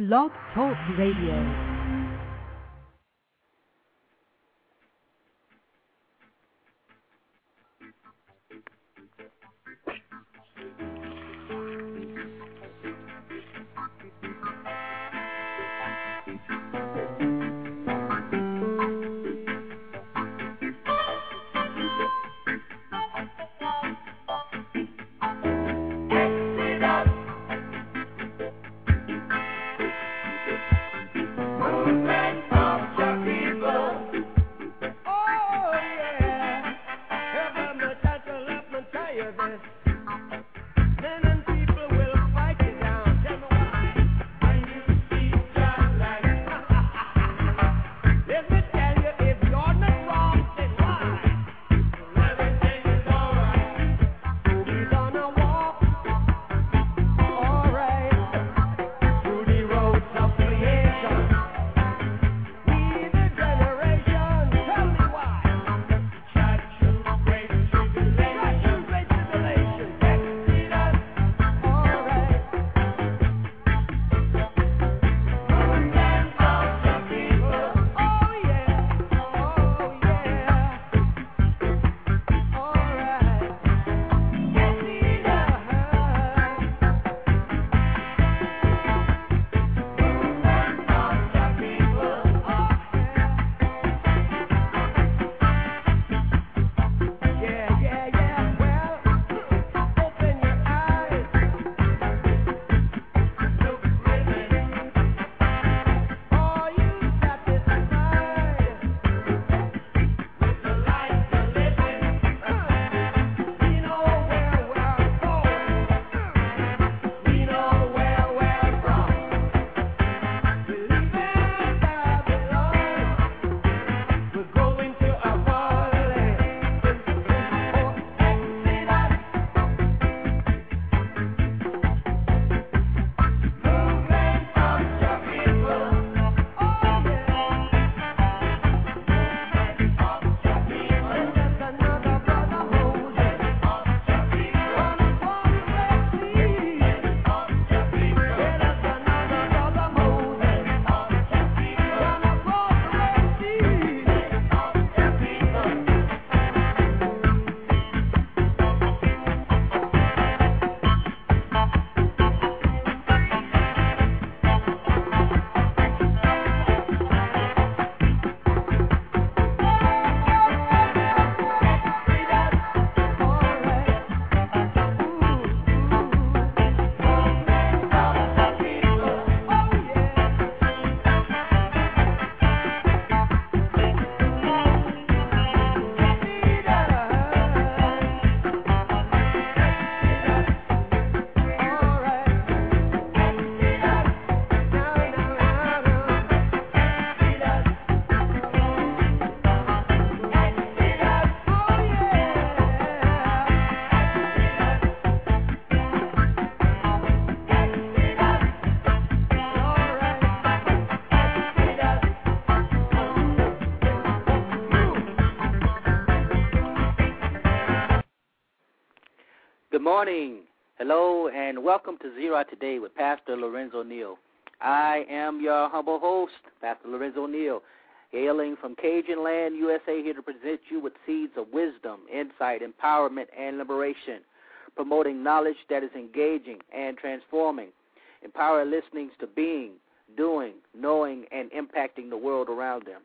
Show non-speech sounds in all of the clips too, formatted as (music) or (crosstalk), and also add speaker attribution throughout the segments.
Speaker 1: Blog Talk Radio.
Speaker 2: And welcome to Zero Today with Pastor Lorenzo Neal. I am your humble host, Pastor Lorenzo Neal, hailing from Cajun Land, USA, here to present you with seeds of wisdom, insight, empowerment, and liberation, promoting knowledge that is engaging and transforming, empower listenings to being, doing, knowing, and impacting the world around them.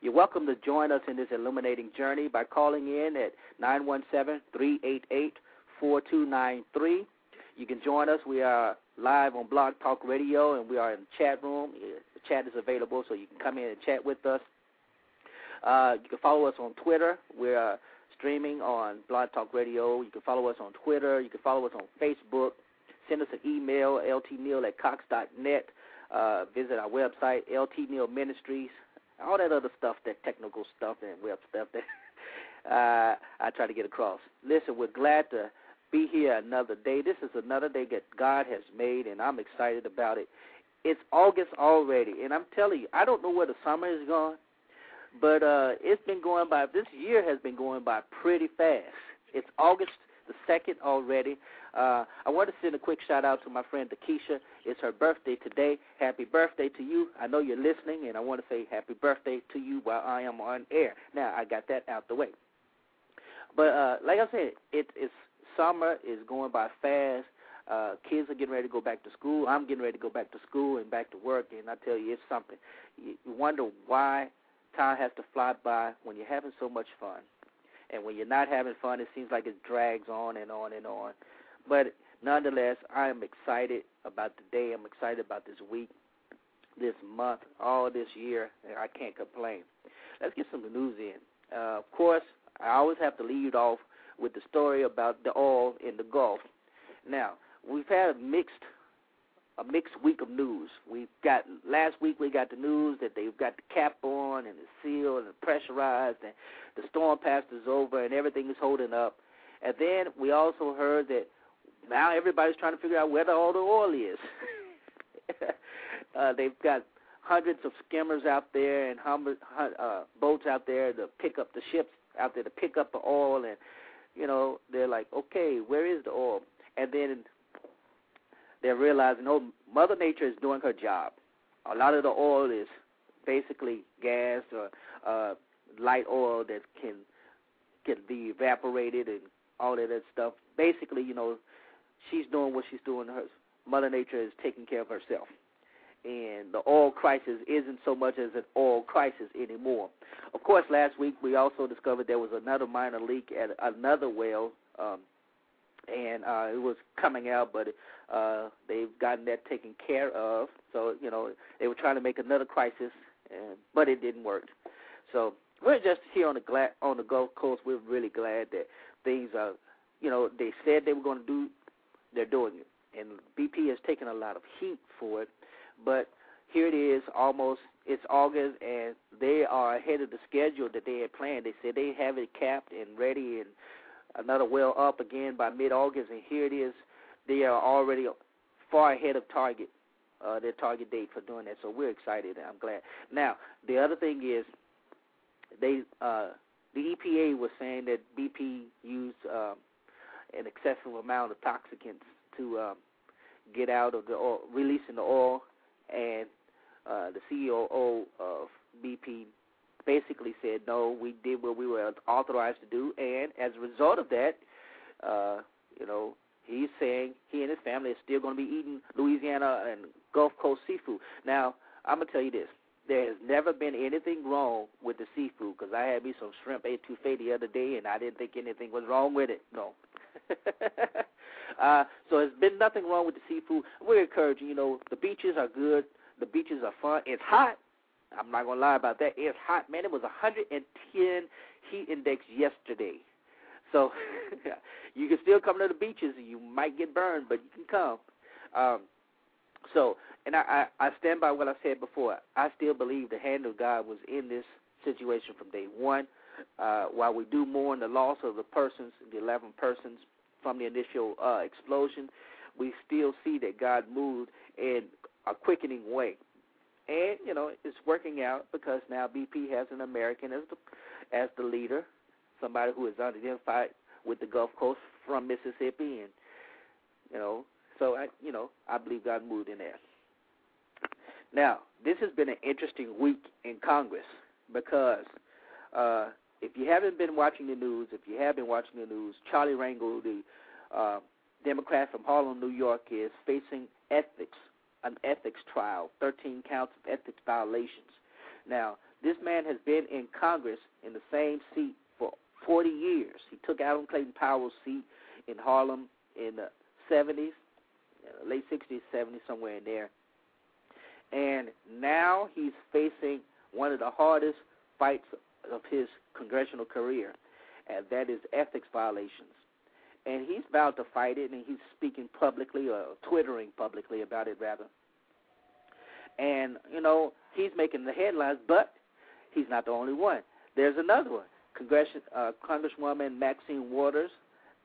Speaker 2: You're welcome to join us in this illuminating journey by calling in at 917 388 4293. You can join us. We are live on Blog Talk Radio, and we are in the chat room. The chat is available, so you can come in and chat with us. Uh, you can follow us on Twitter. We're streaming on Blog Talk Radio. You can follow us on Twitter. You can follow us on Facebook. Send us an email, ltneal at cox.net. Uh, visit our website, LT Ministries. All that other stuff, that technical stuff and web stuff that (laughs) uh, I try to get across. Listen, we're glad to be here another day. This is another day that God has made, and I'm excited about it. It's August already, and I'm telling you, I don't know where the summer is going, but uh, it's been going by. This year has been going by pretty fast. It's August the second already. Uh, I want to send a quick shout out to my friend Takesha. It's her birthday today. Happy birthday to you. I know you're listening, and I want to say happy birthday to you while I am on air. Now, I got that out the way. But uh, like I said, it, it's summer is going by fast. Uh, kids are getting ready to go back to school. I'm getting ready to go back to school and back to work. And I tell you, it's something. You, wonder why time has to fly by when you're having so much fun. And when you're not having fun, it seems like it drags on and on and on. But nonetheless, I am excited about the day. I'm excited about this week, this month, all this year. And I can't complain. Let's get some news in. Uh, of course, I always have to lead off with the story about the oil in the Gulf. Now, we've had a mixed a mixed week of news. We've got last week we got the news that they've got the cap on and the seal and the pressurized and the storm passed is over and everything is holding up. And then we also heard that now everybody's trying to figure out where the, all the oil is. (laughs) uh, they've got hundreds of skimmers out there and hundred, uh, boats out there to pick up the ships out there to pick up the oil and you know they're like okay where is the oil and then they're realizing oh mother nature is doing her job. A lot of the oil is basically gas or uh light oil that can can be evaporated and all of that stuff. Basically you know she's doing what she's doing. Her mother nature is taking care of herself and the oil crisis isn't so much as an oil crisis anymore. Of course, last week we also discovered there was another minor leak at another well, um, and uh, it was coming out, but uh, they've gotten that taken care of. So you know they were trying to make another crisis, and, but it didn't work. So we're just here on the glad, on the Gulf Coast. We're really glad that things are, you know, they said they were going to do, they're doing it, and BP has taken a lot of heat for it but here it is, almost it's August, and they are ahead of the schedule that they had planned. They said they have it capped and ready, and another well up again by mid-August, and here it is. They are already far ahead of target, uh, their target date for doing that. So we're excited, I'm glad. Now, the other thing is, they uh, the EPA was saying that BP used uh, an excessive amount of toxicants to uh, get out of the oil, releasing the oil and uh, the CEO of BP basically said, no, we did what we were authorized to do, and as a result of that, uh, you know, he's saying he and his family are still going to be eating Louisiana and Gulf Coast seafood. Now, I'm to tell you this. There has never been anything wrong with the seafood because I had me some shrimp etouffee the other day, and I didn't think anything was wrong with it. No. (laughs) uh, so there's been nothing wrong with the seafood. We're encouraging. You know, the beaches are good. The beaches are fun. It's hot. I'm not gonna lie about that. It's hot, man. It was 110 heat index yesterday. So (laughs) you can still come to the beaches. And you might get burned, but you can come. Um, so, and I, I, I stand by what I said before. I still believe the hand of God was in this situation from day one. Uh, while we do mourn the loss of the persons, the 11 persons from the initial uh, explosion, we still see that God moved in a quickening way. And you know it's working out because now BP has an American as the as the leader, somebody who is identified with the Gulf Coast from Mississippi, and you know, so I you know I believe God moved in there. Now this has been an interesting week in Congress because uh, if you haven't been watching the news, if you have been watching the news, Charlie Rangel, the uh, Democrat from Harlem, New York, is facing ethics, an ethics trial, 13 counts of ethics violations. Now, this man has been in Congress in the same seat for 40 years. He took Adam Clayton Powell's seat in Harlem in the 70s, uh, late 60s, 70s, somewhere in there. And now he's facing one of the hardest fights of his congressional career, and that is ethics violations. And he's vowed to fight it, and he's speaking publicly or twittering publicly about it, rather. And you know he's making the headlines, but he's not the only one. There's another one. Uh, Congresswoman Maxine Waters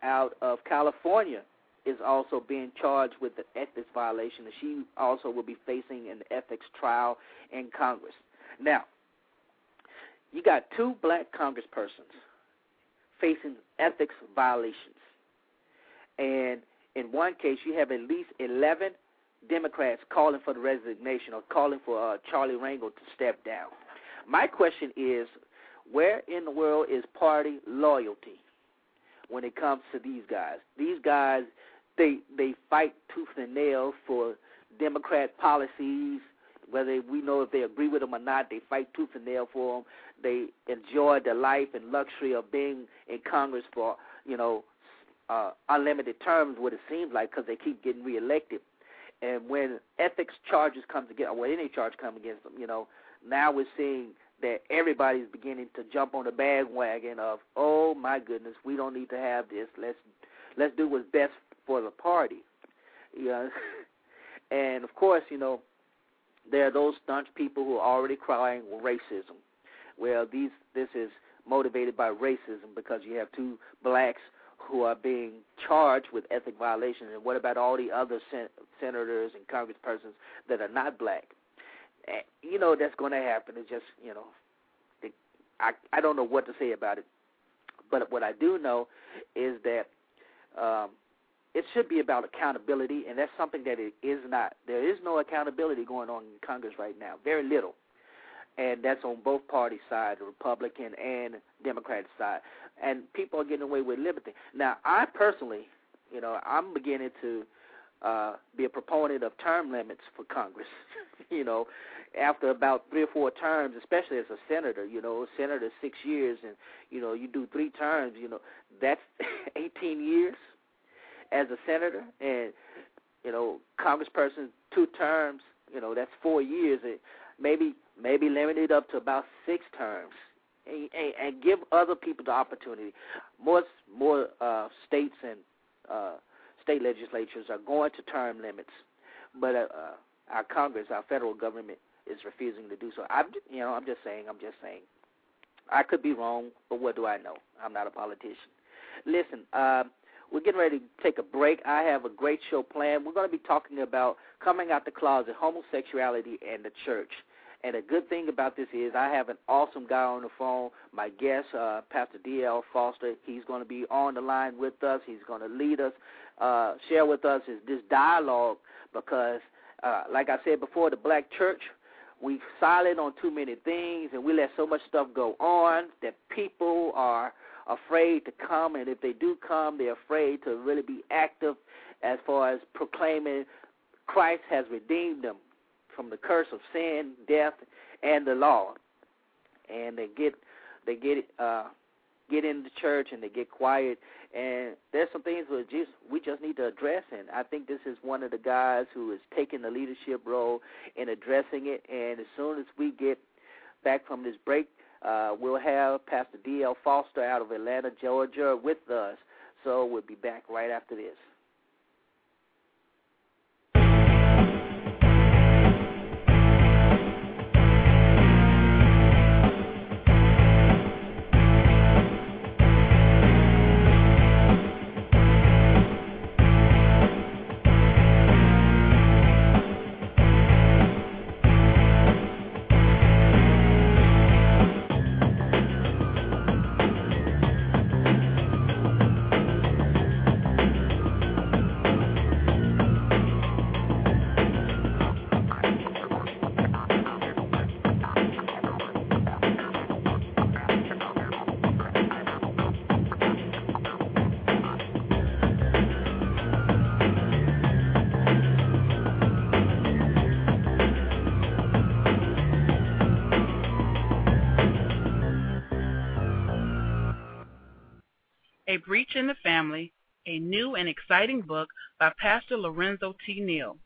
Speaker 2: out of California is also being charged with the ethics violation, and she also will be facing an ethics trial in Congress. Now, you got two black congresspersons facing ethics violations. And in one case, you have at least 11 Democrats calling for the resignation or calling for uh, Charlie Rangel to step down. My question is, where in the world is party loyalty when it comes to these guys? These guys, they they fight tooth and nail for Democrat policies. Whether we know if they agree with them or not, they fight tooth and nail for them. They enjoy the life and luxury of being in Congress for you know uh, unlimited terms, what it seems like, because they keep getting reelected. And when ethics charges come against, or any charge come against them, you know, now we're seeing that everybody's beginning to jump on the bandwagon of, oh my goodness, we don't need to have this. Let's let's do what's best for the party. Know, (laughs) and of course, you know, there are those staunch people who are already crying racism. Well, these this is motivated by racism because you have two blacks who are being charged with ethic violations, and what about all the other sen- senators and congresspersons that are not black? And, you know that's going to happen. It's just you know, the, I I don't know what to say about it, but what I do know is that um, it should be about accountability, and that's something that it is not. There is no accountability going on in Congress right now. Very little and that's on both party side, the Republican and Democratic side. And people are getting away with liberty. Now, I personally, you know, I'm beginning to uh, be a proponent of term limits for Congress. (laughs) you know, after about three or four terms, especially as a senator, you know, a senator six years, and you know, you do three terms, you know, that's (laughs) 18 years as a senator, and you know, congressperson two terms, you know, that's four years. And maybe maybe limit it up to about six terms, and, and, and give other people the opportunity. More more uh, states and uh, state legislatures are going to term limits, but uh, uh, our Congress, our federal government, is refusing to do so. I'm you know I'm just saying I'm just saying. I could be wrong, but what do I know? I'm not a politician. Listen, uh, we're getting ready to take a break. I have a great show planned. We're going to be talking about coming out the closet, homosexuality, and the church. And the good thing about this is I have an awesome guy on the phone. My guest, uh, Pastor D.L. Foster, he's going to be on the line with us. He's going to lead us, uh, share with us is this dialogue because, uh, like I said before, the black church, we silent on too many things and we let so much stuff go on that people are afraid to come. And if they do come, they're afraid to really be active as far as proclaiming Christ has redeemed them from the curse of sin, death, and the law. And they get they get uh, get in the church and they get quiet. And there's some things we just we just need to address. And I think this is one of the guys who is taking the leadership role in addressing it. And as soon as we get back from this break, uh, we'll have Pastor D.L. Foster out of Atlanta, Georgia, with us. So we'll be back right after this.
Speaker 3: Breach in the Family, a new and exciting book by Pastor Lorenzo T. Neal,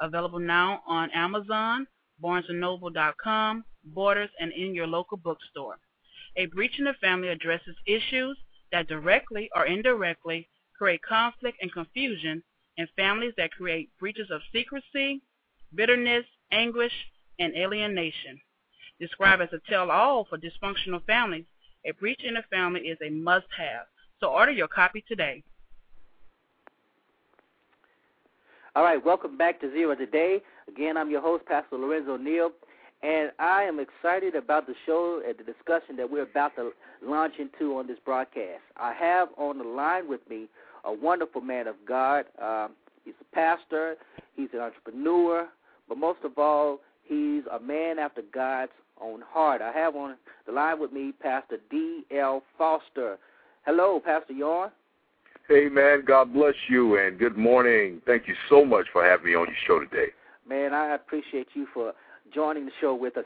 Speaker 3: available now on Amazon, BarnesandNoble.com, Borders, and in your local bookstore. A Breach in the Family addresses issues that directly or indirectly create conflict and confusion in families that create breaches of secrecy, bitterness, anguish, and alienation. Described as a tell-all for dysfunctional families, A Breach in the Family is a must-have. So order your copy today.
Speaker 2: All right, welcome back to Zero Today. Again, I'm your host, Pastor Lorenzo Neal, and I am excited about the show and the discussion that we're about to launch into on this broadcast. I have on the line with me a wonderful man of God. Um, he's a pastor, he's an entrepreneur, but most of all, he's a man after God's own heart. I have on the line with me Pastor D.L. Foster. Hello, Pastor Yarn.
Speaker 4: Hey, man, God bless you and good morning. Thank you so much for having me on your show today.
Speaker 2: Man, I appreciate you for joining the show with us.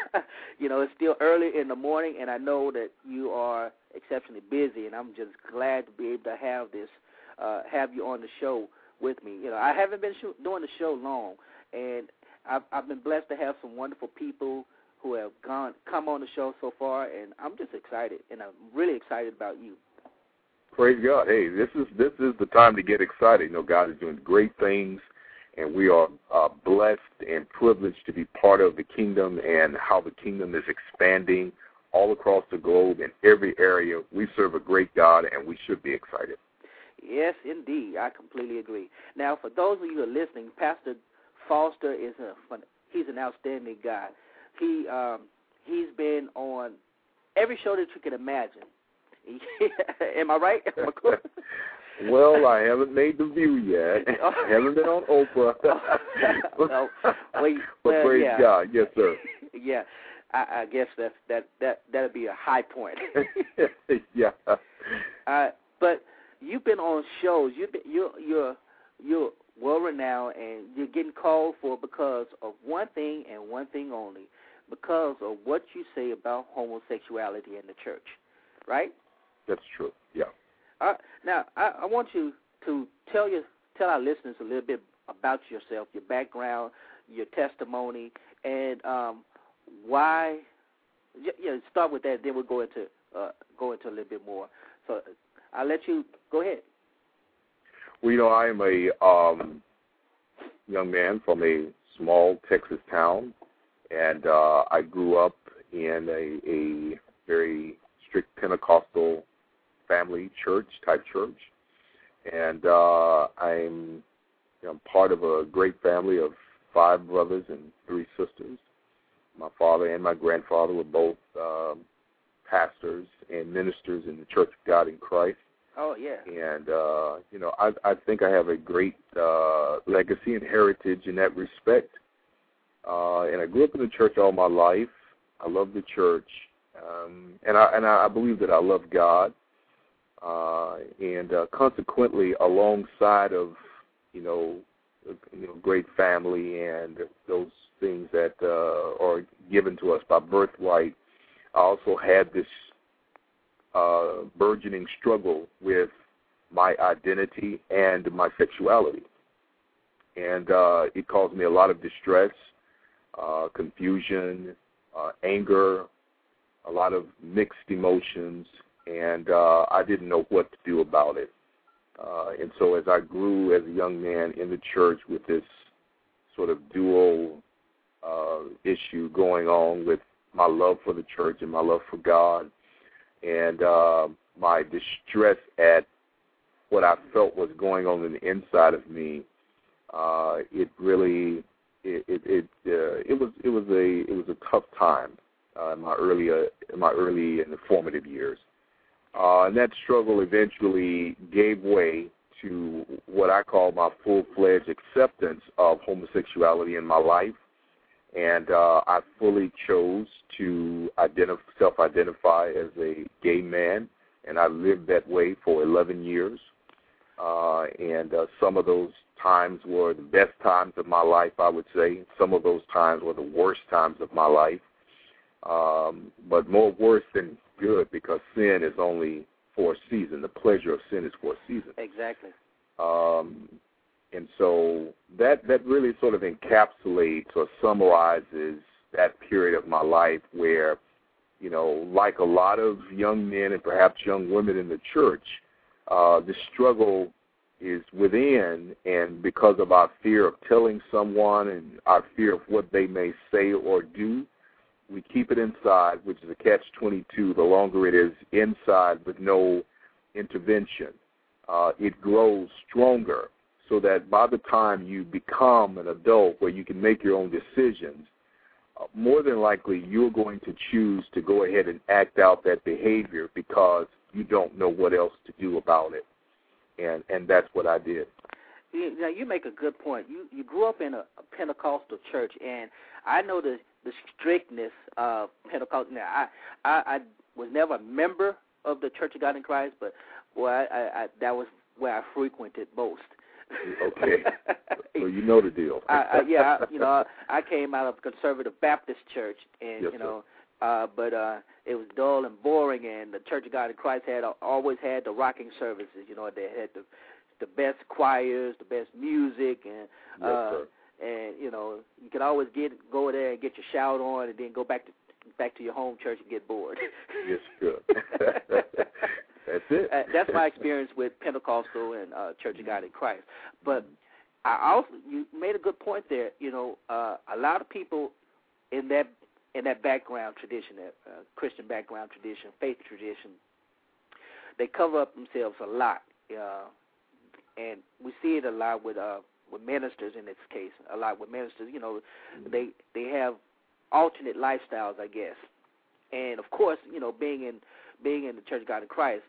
Speaker 2: (laughs) you know, it's still early in the morning, and I know that you are exceptionally busy, and I'm just glad to be able to have this, uh, have you on the show with me. You know, I haven't been sh- doing the show long, and I've, I've been blessed to have some wonderful people who have gone come on the show so far, and I'm just excited, and I'm really excited about you.
Speaker 4: Praise God. Hey, this is this is the time to get excited. You know, God is doing great things, and we are uh, blessed and privileged to be part of the kingdom and how the kingdom is expanding all across the globe in every area. We serve a great God, and we should be excited.
Speaker 2: Yes, indeed, I completely agree. Now, for those of you who are listening, Pastor Foster is a he's an outstanding guy. He um, he's been on every show that you can imagine. (laughs) Am I right? (laughs)
Speaker 4: well, I haven't made the view yet. I (laughs) haven't been on Oprah.
Speaker 2: no, wait,
Speaker 4: but
Speaker 2: well,
Speaker 4: praise
Speaker 2: yeah.
Speaker 4: God, yes, sir.
Speaker 2: yeah, I, I guess that that that that'd be a high point.
Speaker 4: yeah.
Speaker 2: Uh, but you've been on shows. You've been you're you're you're well renowned, and you're getting called for because of one thing and one thing only, because of what you say about homosexuality in the church, right?
Speaker 4: That's true. Yeah.
Speaker 2: Uh, now, I, I want you to tell your tell our listeners a little bit about yourself, your background, your testimony, and um, why. Yeah, start with that. Then we'll go into uh, go into a little bit more. So I'll let you go ahead.
Speaker 4: Well, you know, I am a um, young man from a small Texas town, and uh, I grew up in a, a very strict Pentecostal family church type church, and uh, I'm you know, part of a great family of five brothers and three sisters. My father and my grandfather were both um, pastors and ministers in the Church of God in Christ.
Speaker 2: Oh yeah.
Speaker 4: And uh, you know, I I think I have a great uh legacy and heritage in that respect. Uh and I grew up in the church all my life. I love the church. Um and I and I believe that I love God. Uh and uh consequently alongside of, you know, you know, great family and those things that uh are given to us by birthright, I also had this uh, burgeoning struggle with my identity and my sexuality. And uh, it caused me a lot of distress, uh, confusion, uh, anger, a lot of mixed emotions, and uh, I didn't know what to do about it. Uh, and so as I grew as a young man in the church with this sort of dual uh, issue going on with my love for the church and my love for God, and uh, my distress at what I felt was going on in the inside of me, uh, it really it it uh, it was it was a it was a tough time uh, in my early uh, in my early and formative years, uh, and that struggle eventually gave way to what I call my full fledged acceptance of homosexuality in my life. And uh, I fully chose to identif- self-identify as a gay man, and I lived that way for 11 years. Uh, and uh, some of those times were the best times of my life, I would say. Some of those times were the worst times of my life, um, but more worse than good because sin is only for a season. The pleasure of sin is for a season.
Speaker 2: Exactly.
Speaker 4: Um, and so that that really sort of encapsulates or summarizes that period of my life where, you know, like a lot of young men and perhaps young women in the church, uh, the struggle is within, and because of our fear of telling someone and our fear of what they may say or do, we keep it inside, which is a catch 22. The longer it is inside with no intervention, uh, it grows stronger so that by the time you become an adult where you can make your own decisions, uh, more than likely you're going to choose to go ahead and act out that behavior because you don't know what else to do about it. and and that's what I did.
Speaker 2: You, now you make a good point. You you grew up in a, a Pentecostal church, and I know the the strictness of Pentecostal. Now I I, I was never a member of the Church of God in Christ, but well, I, I, I that was where I frequented most.
Speaker 4: Okay, (laughs) so you know the deal.
Speaker 2: I, I, yeah, I, you know, I came out of a conservative Baptist church, and
Speaker 4: yes,
Speaker 2: you know, uh, but uh, it was dull and boring. And the Church of God in Christ had always had the rocking services. You know, they had the the best choirs, the best music, and
Speaker 4: uh, yes,
Speaker 2: and you know, you can always get go there and get your shout on, and then go back to back to your home church and get bored. (laughs)
Speaker 4: yes, good. (laughs) that's it.
Speaker 2: Uh, that's my experience with Pentecostal and uh, Church of God in Christ. But I also you made a good point there. You know, uh, a lot of people in that in that background tradition, that uh, Christian background tradition, faith tradition, they cover up themselves a lot, uh, and we see it a lot with uh, with ministers in this case. A lot with ministers, you know, they they have alternate lifestyles, I guess. And of course, you know, being in being in the Church of God in Christ,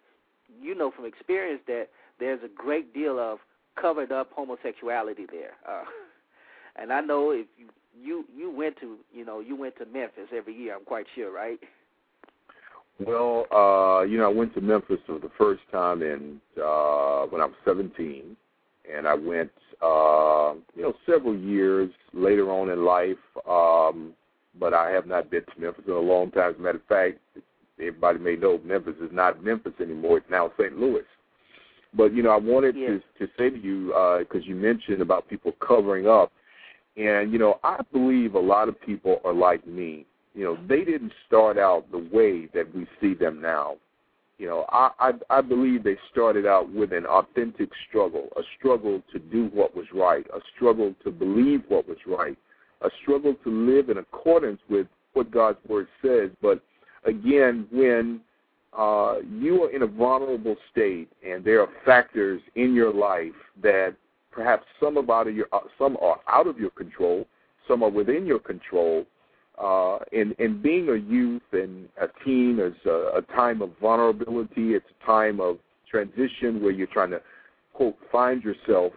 Speaker 2: you know from experience that there's a great deal of covered up homosexuality there. Uh, (laughs) and I know if you you you went to you know you went to Memphis every year. I'm quite sure, right?
Speaker 4: Well, uh, you know, I went to Memphis for the first time in uh, when I was 17, and I went, uh, you know, several years later on in life. Um, but I have not been to Memphis in a long time. As a matter of fact, everybody may know Memphis is not Memphis anymore. It's now St. Louis. But you know, I wanted to to say to you because uh, you mentioned about people covering up, and you know, I believe a lot of people are like me. You know, they didn't start out the way that we see them now. You know, I I, I believe they started out with an authentic struggle, a struggle to do what was right, a struggle to believe what was right, a struggle to live in accordance with what God's word says. But again, when uh, you are in a vulnerable state and there are factors in your life that perhaps some are out of your uh, some are out of your control, some are within your control. Uh, and, and being a youth and a teen is a, a time of vulnerability. It's a time of transition where you're trying to quote find yourself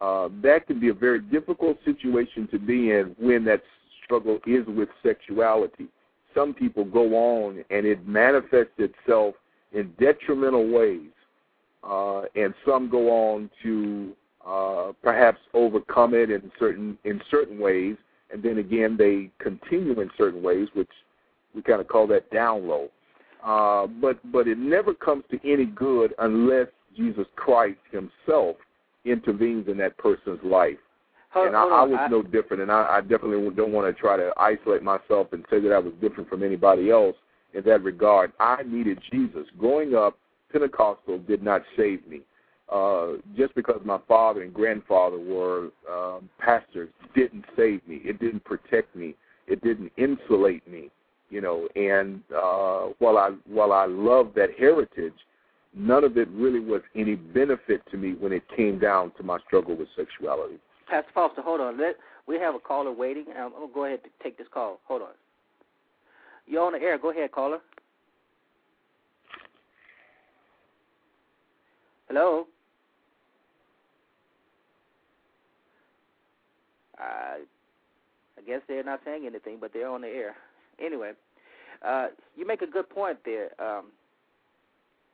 Speaker 4: uh, that can be a very difficult situation to be in when that struggle is with sexuality. Some people go on and it manifests itself in detrimental ways, uh, and some go on to uh, perhaps overcome it in certain in certain ways, and then again they continue in certain ways, which we kind of call that down low. Uh, but but it never comes to any good unless Jesus Christ Himself intervenes in that person's life.
Speaker 2: Hold,
Speaker 4: and I, I was
Speaker 2: I,
Speaker 4: no different, and I, I definitely don't want to try to isolate myself and say that I was different from anybody else in that regard. I needed Jesus. Growing up, Pentecostal did not save me. Uh, just because my father and grandfather were um, pastors didn't save me. It didn't protect me. It didn't insulate me. You know, and uh, while I while I love that heritage, none of it really was any benefit to me when it came down to my struggle with sexuality.
Speaker 2: Pastor Foster, hold on. Let we have a caller waiting. I'm gonna go ahead and take this call. Hold on. You're on the air. Go ahead, caller. Hello. Uh, I guess they're not saying anything, but they're on the air. Anyway, uh, you make a good point there. Um,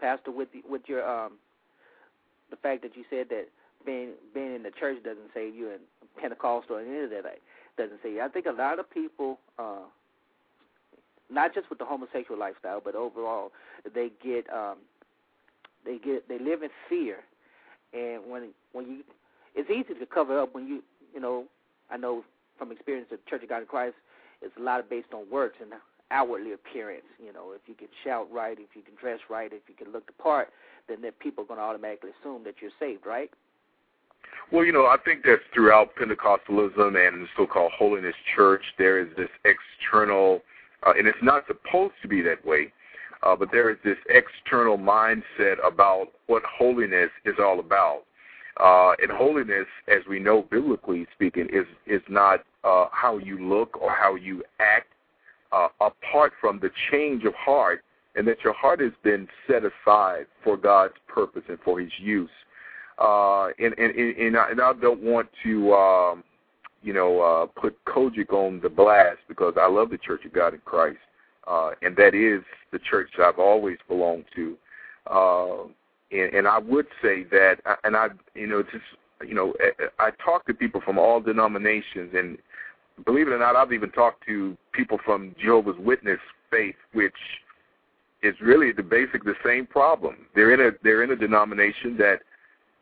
Speaker 2: Pastor, with the, with your um, the fact that you said that being being in the church doesn't save you, and Pentecostal and any of that doesn't save you. I think a lot of people, uh, not just with the homosexual lifestyle, but overall, they get um, they get they live in fear, and when when you, it's easy to cover up when you you know I know from experience the Church of God in Christ, it's a lot of based on works and outwardly appearance. You know, if you can shout right, if you can dress right, if you can look the part, then that people are going to automatically assume that you're saved, right?
Speaker 4: Well, you know, I think that throughout Pentecostalism and the so-called holiness church. There is this external, uh, and it's not supposed to be that way, uh, but there is this external mindset about what holiness is all about. Uh, and holiness, as we know biblically speaking, is is not uh, how you look or how you act uh, apart from the change of heart, and that your heart has been set aside for God's purpose and for His use. uh, and, and and I, and I don't want to, um, you know, uh, put COGIC on the blast because I love the Church of God in Christ, uh, and that is the church that I've always belonged to. Uh, and, and I would say that, and I, you know, just you know, I talk to people from all denominations, and believe it or not, I've even talked to people from Jehovah's Witness faith, which is really the basic the same problem. They're in a they're in a denomination that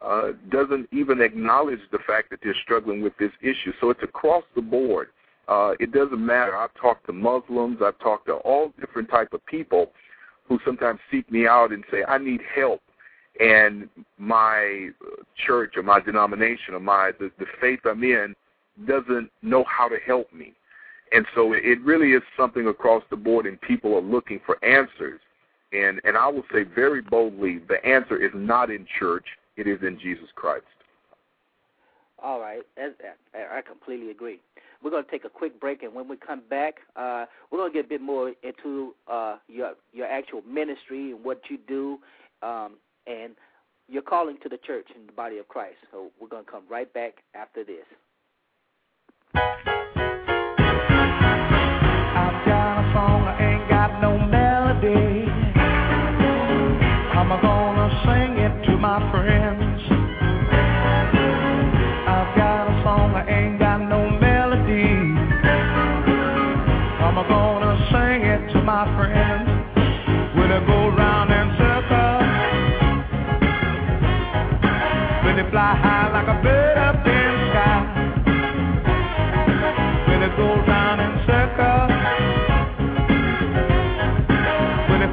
Speaker 4: uh, doesn't even acknowledge the fact that they're struggling with this issue. So it's across the board. Uh, it doesn't matter. I've talked to Muslims. I've talked to all different type of people who sometimes seek me out and say, "I need help," and my church or my denomination or my the, the faith I'm in doesn't know how to help me. And so it really is something across the board, and people are looking for answers. And and I will say very boldly, the answer is not in church; it is in Jesus Christ.
Speaker 2: All right, I completely agree. We're going to take a quick break, and when we come back, uh, we're going to get a bit more into uh, your your actual ministry and what you do, um, and your calling to the church and the body of Christ. So we're going to come right back after this.
Speaker 5: fly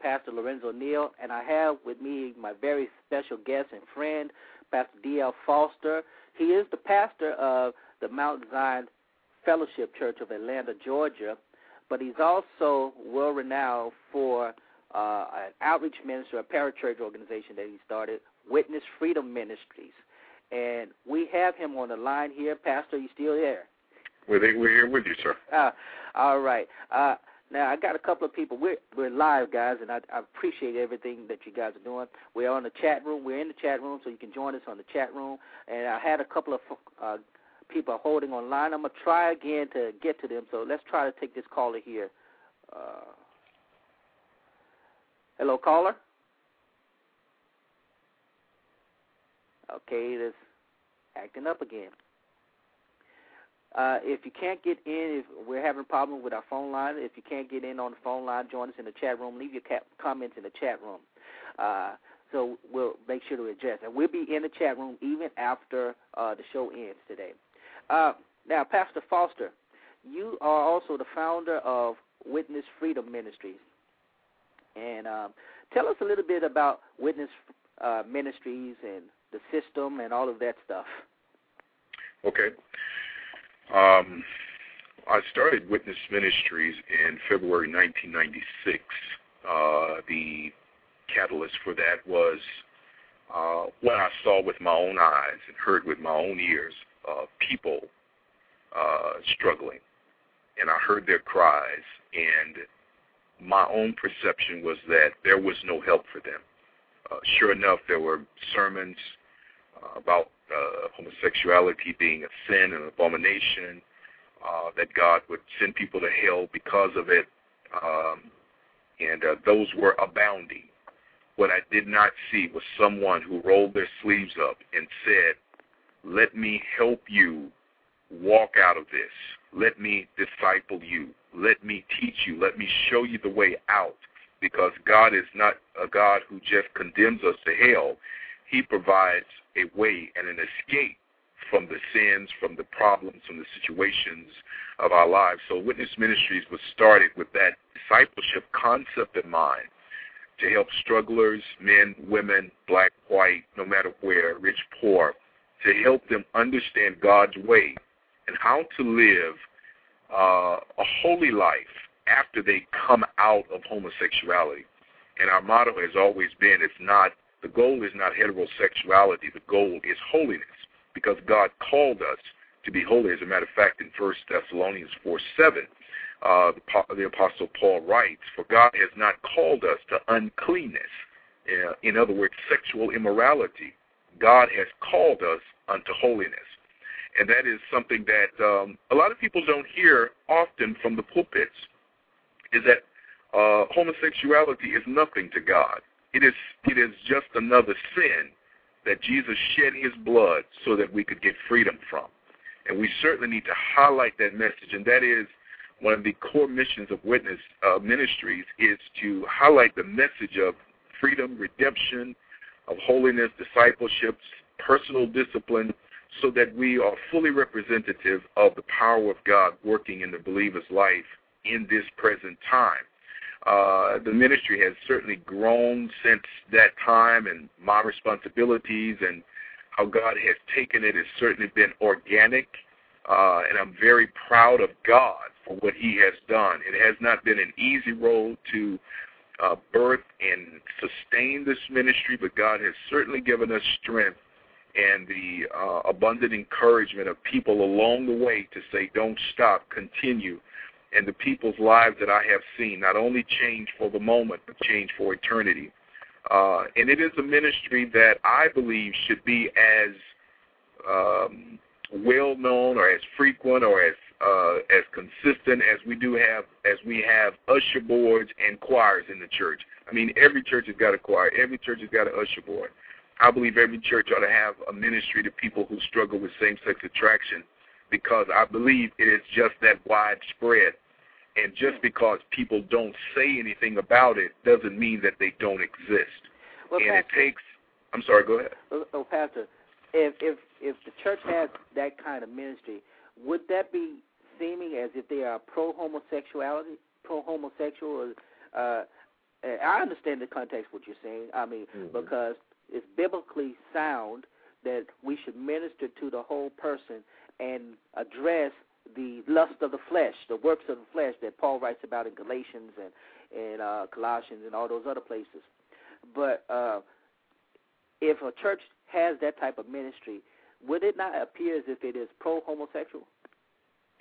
Speaker 2: Pastor Lorenzo Neal, and I have with me my very special guest and friend, Pastor D.L. Foster. He is the pastor of the Mount Zion Fellowship Church of Atlanta, Georgia, but he's also well renowned for uh, an outreach ministry, a parachurch organization that he started, Witness Freedom Ministries. And we have him on the line here. Pastor, are you still there?
Speaker 4: We're, we're here with you, sir.
Speaker 2: Uh, all right. Uh, now I got a couple of people. We're we're live, guys, and I, I appreciate everything that you guys are doing. We're on the chat room. We're in the chat room, so you can join us on the chat room. And I had a couple of uh, people holding online. I'm gonna try again to get to them. So let's try to take this caller here. Uh, hello, caller. Okay, it is acting up again. Uh, if you can't get in, if we're having a problem with our phone line, if you can't get in on the phone line, join us in the chat room. Leave your ca- comments in the chat room. Uh, so we'll make sure to address. And we'll be in the chat room even after uh, the show ends today. Uh, now, Pastor Foster, you are also the founder of Witness Freedom Ministries. And um, tell us a little bit about Witness uh, Ministries and the system and all of that stuff.
Speaker 4: Okay. Um, I started Witness Ministries in February 1996. Uh, the catalyst for that was uh, what I saw with my own eyes and heard with my own ears of people uh, struggling. And I heard their cries, and my own perception was that there was no help for them. Uh, sure enough, there were sermons uh, about uh, homosexuality being a sin and an abomination, uh, that God would send people to hell because of it, um, and uh, those were abounding. What I did not see was someone who rolled their sleeves up and said, Let me help you walk out of this. Let me disciple you. Let me teach you. Let me show you the way out. Because God is not a God who just condemns us to hell. He provides a way and an escape from the sins, from the problems, from the situations of our lives. So Witness Ministries was started with that discipleship concept in mind to help strugglers, men, women, black, white, no matter where, rich, poor, to help them understand God's way and how to live uh, a holy life after they come out of homosexuality. And our motto has always been it's not the goal is not heterosexuality, the goal is holiness, because God called us to be holy. As a matter of fact, in 1 Thessalonians 4 7, uh, the, the Apostle Paul writes, For God has not called us to uncleanness, uh, in other words, sexual immorality. God has called us unto holiness. And that is something that um, a lot of people don't hear often from the pulpits, is that uh, homosexuality is nothing to God. It is it is just another sin that Jesus shed his blood so that we could get freedom from. And we certainly need to highlight that message, and that is one of the core missions of Witness uh, Ministries is to highlight the message of freedom, redemption, of holiness, discipleships, personal discipline, so that we are fully representative of the power of God working in the believer's life in this present time. Uh, the ministry has certainly grown since that time, and my responsibilities and how God has taken it has certainly been organic. Uh, and I'm very proud of God for what He has done. It has not been an easy road to uh, birth and sustain this ministry, but God has certainly given us strength and the uh, abundant encouragement of people along the way to say, don't stop, continue. And the people's lives that I have seen not only change for the moment, but change for eternity. Uh, and it is a ministry that I believe should be as um, well known or as frequent or as uh, as consistent as we do have as we have usher boards and choirs in the church. I mean, every church has got a choir. Every church has got an usher board. I believe every church ought to have a ministry to people who struggle with same-sex attraction because I believe it is just that widespread. And just because people don't say anything about it doesn't mean that they don't exist.
Speaker 2: Well,
Speaker 4: and
Speaker 2: Pastor,
Speaker 4: it takes. I'm sorry. Go ahead.
Speaker 2: Oh, oh, Pastor, if if if the church has that kind of ministry, would that be seeming as if they are pro homosexuality, pro homosexual? Uh, I understand the context what you're saying. I mean,
Speaker 4: Mhm.
Speaker 2: because it's biblically sound that we should minister to the whole person and address the lust of the flesh, the works of the flesh that Paul writes about in Galatians and and uh, Colossians and all those other places. But uh, if a church has that type of ministry, would it not appear as if it is pro homosexual?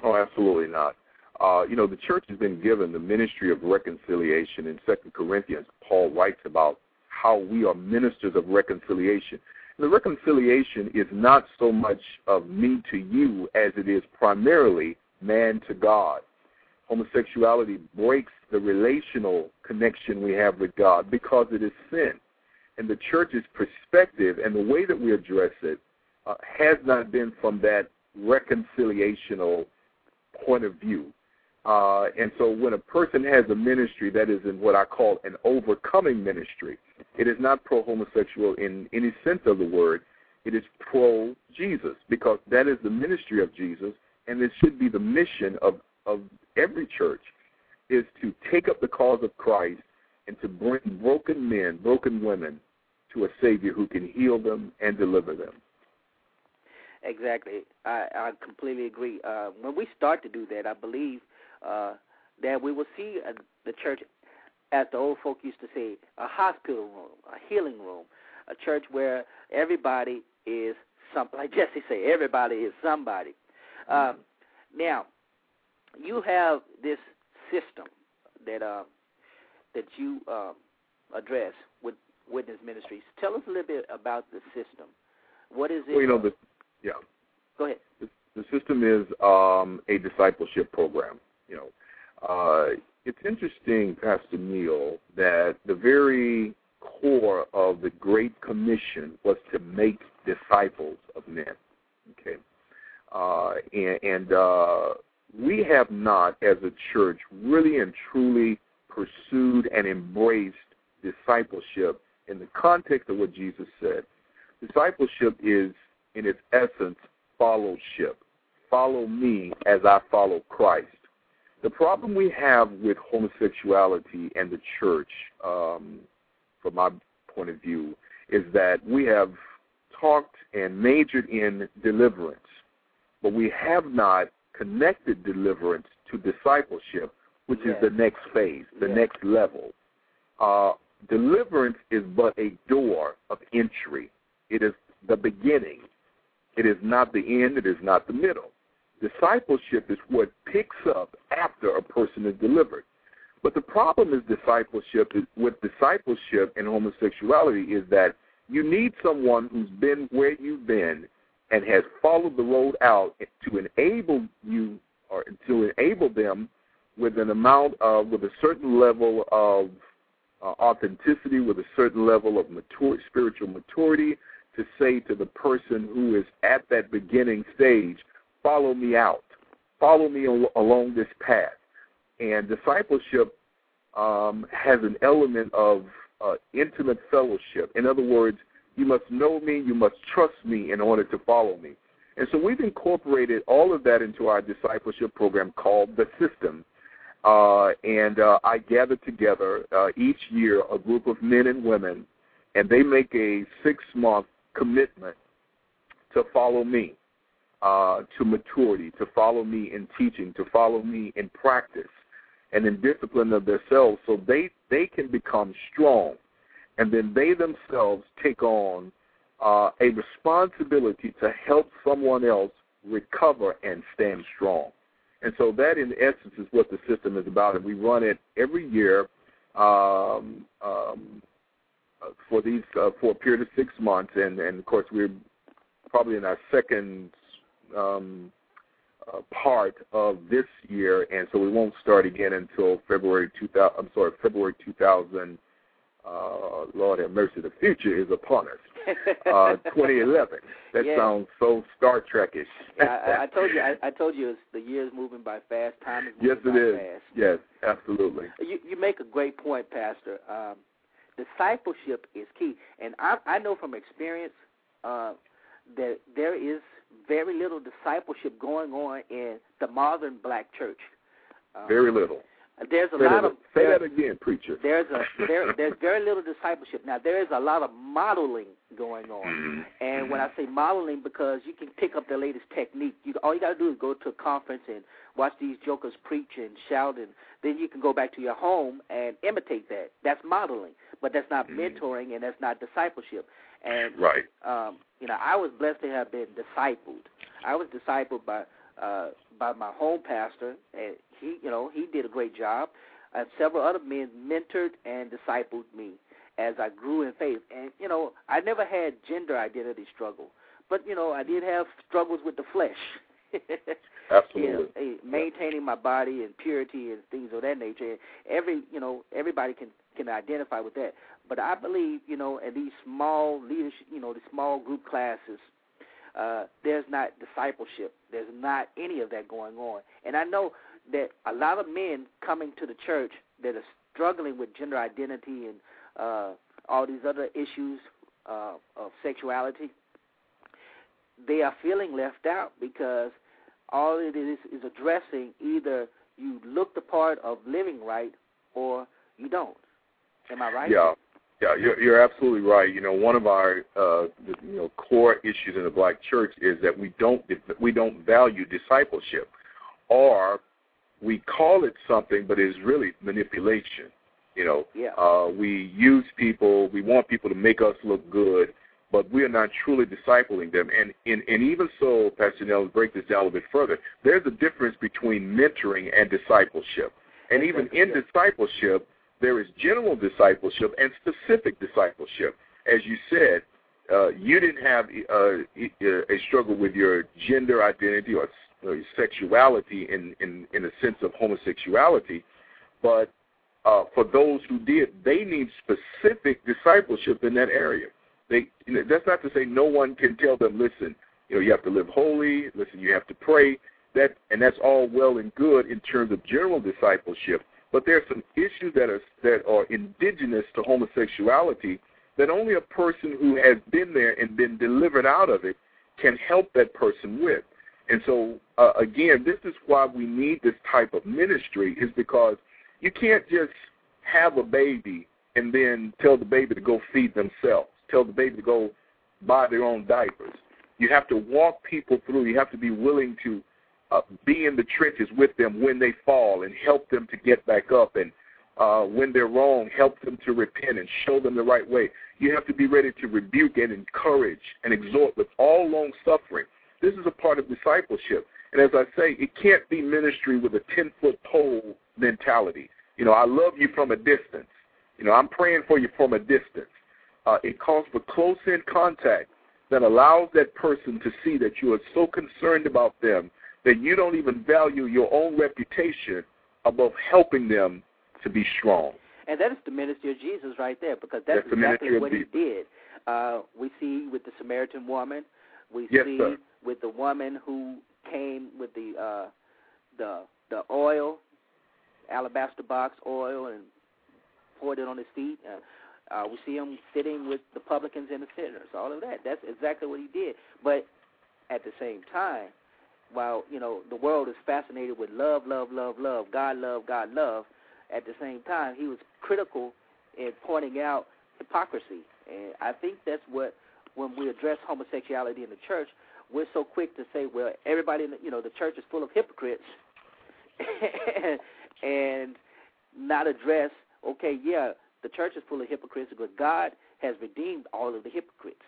Speaker 4: Oh, absolutely not. Uh, you know, the church has been given the ministry of reconciliation. In Second Corinthians, Paul writes about how we are ministers of reconciliation. The reconciliation is not so much of me to you as it is primarily man to God. Homosexuality breaks the relational connection we have with God because it is sin. And the church's perspective and the way that we address it uh, has not been from that reconciliational point of view. Uh, and so when a person has a ministry that is in what I call an overcoming ministry, it is not pro homosexual in any sense of the word. It is pro Jesus because that is the ministry of Jesus, and it should be the mission of, of every church is to take up the cause of Christ and to bring broken men, broken women to a Savior who can heal them and deliver them.
Speaker 2: Exactly. I, I completely agree. Uh, when we start to do that, I believe uh, that we will see uh, the church, as the old folk used to say, a hospital room, a healing room, a church where everybody is some, (laughs) like Jesse say, everybody is somebody. Um, now, you have this system that uh, that you uh, address with Witness Ministries. Tell us a little bit about the system. What is it?
Speaker 4: Well, you know, the, yeah.
Speaker 2: Go ahead.
Speaker 4: The, the system is um, a discipleship program. You know, uh, it's interesting, Pastor Neal, that the very core of the Great Commission was to make disciples of men. Okay, uh, and, and uh, we have not, as a church, really and truly pursued and embraced discipleship in the context of what Jesus said. Discipleship is, in its essence, followship. Follow me as I follow Christ. The problem we have with homosexuality and the church, um, from my point of view, is that we have talked and majored in deliverance, but we have not connected deliverance to discipleship, which
Speaker 2: yes.
Speaker 4: is the next phase, the
Speaker 2: yes.
Speaker 4: next level. Uh, deliverance is but a door of entry. It is the beginning. It is not the end. It is not the middle. Discipleship is what picks up after a person is delivered. But the problem is discipleship is, with discipleship and homosexuality is that you need someone who's been where you've been and has followed the road out to enable you or to enable them with an amount of with a certain level of uh, authenticity, with a certain level of mature, spiritual maturity, to say to the person who is at that beginning stage, follow me out, follow me al- along this path. And discipleship um, has an element of uh, intimate fellowship. In other words, you must know me, you must trust me in order to follow me. And so we've incorporated all of that into our discipleship program called The System. Uh, and uh, I gather together uh, each year a group of men and women, and they make a six month commitment to follow me uh, to maturity, to follow me in teaching, to follow me in practice, and in discipline of themselves so they, they can become strong. And then they themselves take on uh, a responsibility to help someone else recover and stand strong. And so that, in essence, is what the system is about. And we run it every year um, um, for these uh, for a period of six months. And, and of course, we're probably in our second um, uh, part of this year, and so we won't start again until February 2000. I'm sorry, February 2000. Uh, Lord have mercy, the future is upon us. (laughs) Uh, 2011. That
Speaker 2: Yeah.
Speaker 4: sounds so Star Trekish.
Speaker 2: yeah, I, I told you. I, I told you the year's moving by fast. Time is moving
Speaker 4: yes,
Speaker 2: by
Speaker 4: it is.
Speaker 2: fast.
Speaker 4: Yes, absolutely.
Speaker 2: You you make a great point, Pastor. Um, discipleship is key, and I I know from experience uh, that there is very little discipleship going on in the modern black church. Um,
Speaker 4: Very little.
Speaker 2: There's a
Speaker 4: Say,
Speaker 2: lot
Speaker 4: that,
Speaker 2: of
Speaker 4: say
Speaker 2: there-
Speaker 4: that again, preacher.
Speaker 2: there's a (laughs) there there's very little discipleship. Now there is a lot of modeling going on.
Speaker 4: Mhm.
Speaker 2: And when I say modeling, because you can pick up the latest technique. You all you got to do is go to a conference and watch these jokers preach and shout, and then you can go back to your home and imitate that. That's modeling, but that's not
Speaker 4: Mhm.
Speaker 2: mentoring and that's not discipleship. And
Speaker 4: Right.
Speaker 2: um, you know, I was blessed to have been discipled. I was discipled by uh, by my home pastor, and he, you know, he did a great job. And several other men mentored and discipled me as I grew in faith. And you know, I never had gender identity struggle, but you know, I did have struggles with the flesh. (laughs)
Speaker 4: Absolutely.
Speaker 2: You know, maintaining my body and purity and things of that nature. Every you know, everybody can can identify with that. But I believe, you know, in these small leadership, you know, the small group classes, uh, there's not discipleship. There's not any of that going on. And I know that a lot of men coming to the church that are struggling with gender identity and uh, all these other issues uh, of sexuality, they are feeling left out because all it is is addressing either you look the part of living right or you don't. Am I right?
Speaker 4: Yeah. Yeah, you're, you're absolutely right. You know, one of our uh, you know core issues in the black church is that we don't we don't value discipleship, or we call it something, but it's really manipulation. You know,
Speaker 2: yeah.
Speaker 4: uh, we use people. We want people to make us look good, but we are not truly discipling them. And and, and even so, Pastor Neal, break this down a little bit further. There's a difference between mentoring and discipleship. And even in discipleship, there is general discipleship and specific discipleship. As you said, uh, you didn't have uh, a struggle with your gender identity or, or sexuality in, in, in the sense of homosexuality, but uh, for those who did, they need specific discipleship in that area. They, you know, that's not to say no one can tell them, listen, you know, you have to live holy. Listen, you have to pray. That and that's all well and good in terms of general discipleship. But there are some issues that are that are indigenous to homosexuality that only a person who has been there and been delivered out of it can help that person with. And so, uh, again, this is why we need this type of ministry, is because you can't just have a baby and then tell the baby to go feed themselves, tell the baby to go buy their own diapers. You have to walk people through. You have to be willing to uh, be in the trenches with them when they fall and help them to get back up and uh, when they're wrong, help them to repent and show them the right way. You have to be ready to rebuke and encourage and exhort with all long suffering. This is a part of discipleship. And as I say, it can't be ministry with a 10 foot pole mentality. You know, I love you from a distance. You know, I'm praying for you from a distance. Uh, it calls for close in contact that allows that person to see that you are so concerned about them that you don't even value your own reputation above helping them to be strong.
Speaker 2: And that is the ministry of Jesus right there, because that's,
Speaker 4: that's
Speaker 2: exactly what he did. Uh, we see with the Samaritan woman. We
Speaker 4: yes,
Speaker 2: see
Speaker 4: sir.
Speaker 2: with the woman who came with the uh, the the oil, alabaster box oil, and poured it on his feet. Uh, uh, we see him sitting with the publicans and the sinners. All of that. That's exactly what he did. But at the same time, while you know the world is fascinated with love, love, love, love, God, love, God, love, at the same time he was critical in pointing out hypocrisy, and I think that's what when we address homosexuality in the church, we're so quick to say, well, everybody, in the, you know, the church is full of hypocrites, (laughs) and not address, okay, yeah, the church is full of hypocrites, but God has redeemed all of the hypocrites.